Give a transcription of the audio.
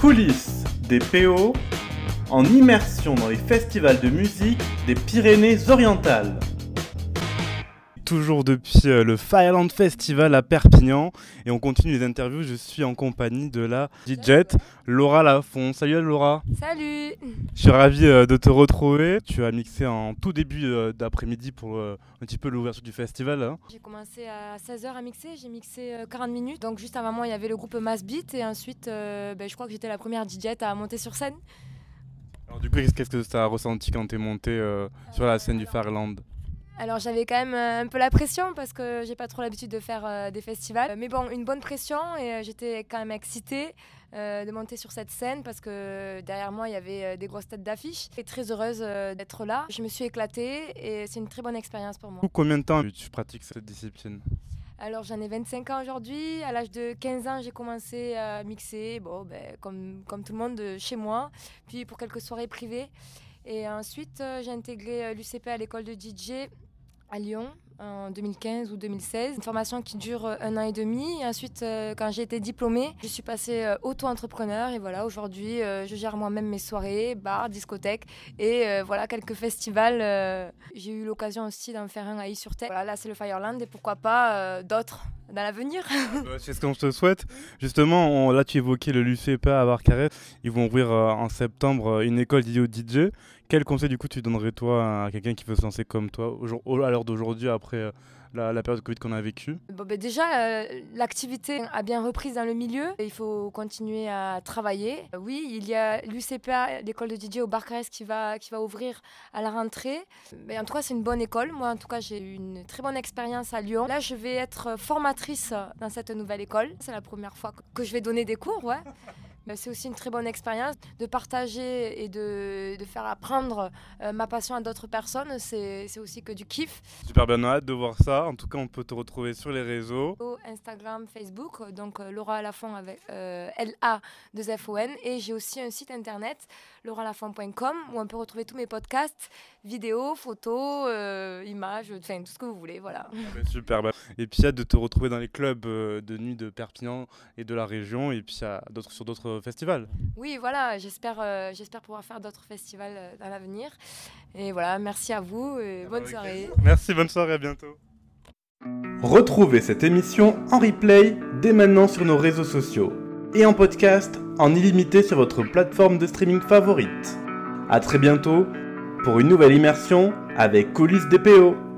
coulisses des PO en immersion dans les festivals de musique des Pyrénées-Orientales. Toujours depuis euh, le Fireland Festival à Perpignan et on continue les interviews. Je suis en compagnie de la DJ Laura Lafont. Salut Laura. Salut. Je suis ravi euh, de te retrouver. Tu as mixé en tout début euh, d'après-midi pour un petit peu l'ouverture du festival. Hein. J'ai commencé à 16h à mixer, j'ai mixé 40 minutes. Donc juste avant moi, il y avait le groupe Mass Beat et ensuite ben, je crois que j'étais la première DJ à monter sur scène. Alors du coup, qu'est-ce que tu as ressenti quand tu es monté sur la scène du Fireland? Alors j'avais quand même euh, un peu la pression parce que j'ai pas trop l'habitude de faire euh, des festivals. Mais bon, une bonne pression et euh, j'étais quand même excitée de monter sur cette scène parce que derrière moi il y avait des grosses têtes d'affiches. Et très heureuse d'être là. Je me suis éclatée et c'est une très bonne expérience pour moi. Combien de temps tu pratiques cette discipline? Alors j'en ai 25 ans aujourd'hui. À l'âge de 15 ans, j'ai commencé à mixer, bon, ben, comme, comme tout le monde, chez moi, puis pour quelques soirées privées. Et ensuite, j'ai intégré l'UCP à l'école de DJ à Lyon en 2015 ou 2016. Une formation qui dure euh, un an et demi. Et ensuite, euh, quand j'ai été diplômée, je suis passée euh, auto-entrepreneur. Et voilà, aujourd'hui, je gère moi-même mes soirées, bars, discothèques et voilà, quelques festivals. j'ai eu l'occasion aussi d'en faire un à Y-sur-Terre. Voilà, là, c'est le Fireland et pourquoi pas d'autres dans l'avenir. C'est ce qu'on te souhaite. Justement, là, tu évoquais le l'UCPA à Barcarès. Ils vont ouvrir en septembre une école dédiée au DJ. Quel conseil du coup tu donnerais toi à quelqu'un qui veut se lancer comme toi à l'heure d'aujourd'hui après euh, la, période de Covid qu'on a vécue bon, ben Déjà, euh, l'activité a bien repris dans le milieu. Il faut continuer à travailler. Oui, il y a l'UCPA, l'école de DJ au Barcarès, qui va, qui va ouvrir à la rentrée. Mais en tout cas, c'est une bonne école. Moi, en tout cas, j'ai eu une très bonne expérience à Lyon. Là, je vais être formatrice dans cette nouvelle école. C'est la première fois que je vais donner des cours. C'est aussi une très bonne expérience de partager et de, de faire apprendre euh, ma passion à d'autres personnes. C'est aussi que du kiff. Super bien hâte de voir ça. En tout cas, on peut te retrouver sur les réseaux. Instagram, Facebook, donc euh, Laura Lafont avec euh, L-A-2-F-O-N. Et j'ai aussi un site internet, lauralafont.com, où on peut retrouver tous mes podcasts, vidéos, photos, images, enfin tout ce que vous voulez. Voilà. Ah ben, super. Et puis, hâte de te retrouver dans les clubs de nuit de Perpignan et de la région. Et puis, sur d'autres festival. Oui, voilà, j'espère euh, j'espère pouvoir faire d'autres festivals euh, dans l'avenir. Et voilà, merci à vous et bonne soirée. Merci, bonne soirée, à bientôt. Retrouvez cette émission en replay dès maintenant sur nos réseaux sociaux et en podcast en illimité sur votre plateforme de streaming favorite. A très bientôt pour une nouvelle immersion avec Coulisses DPO.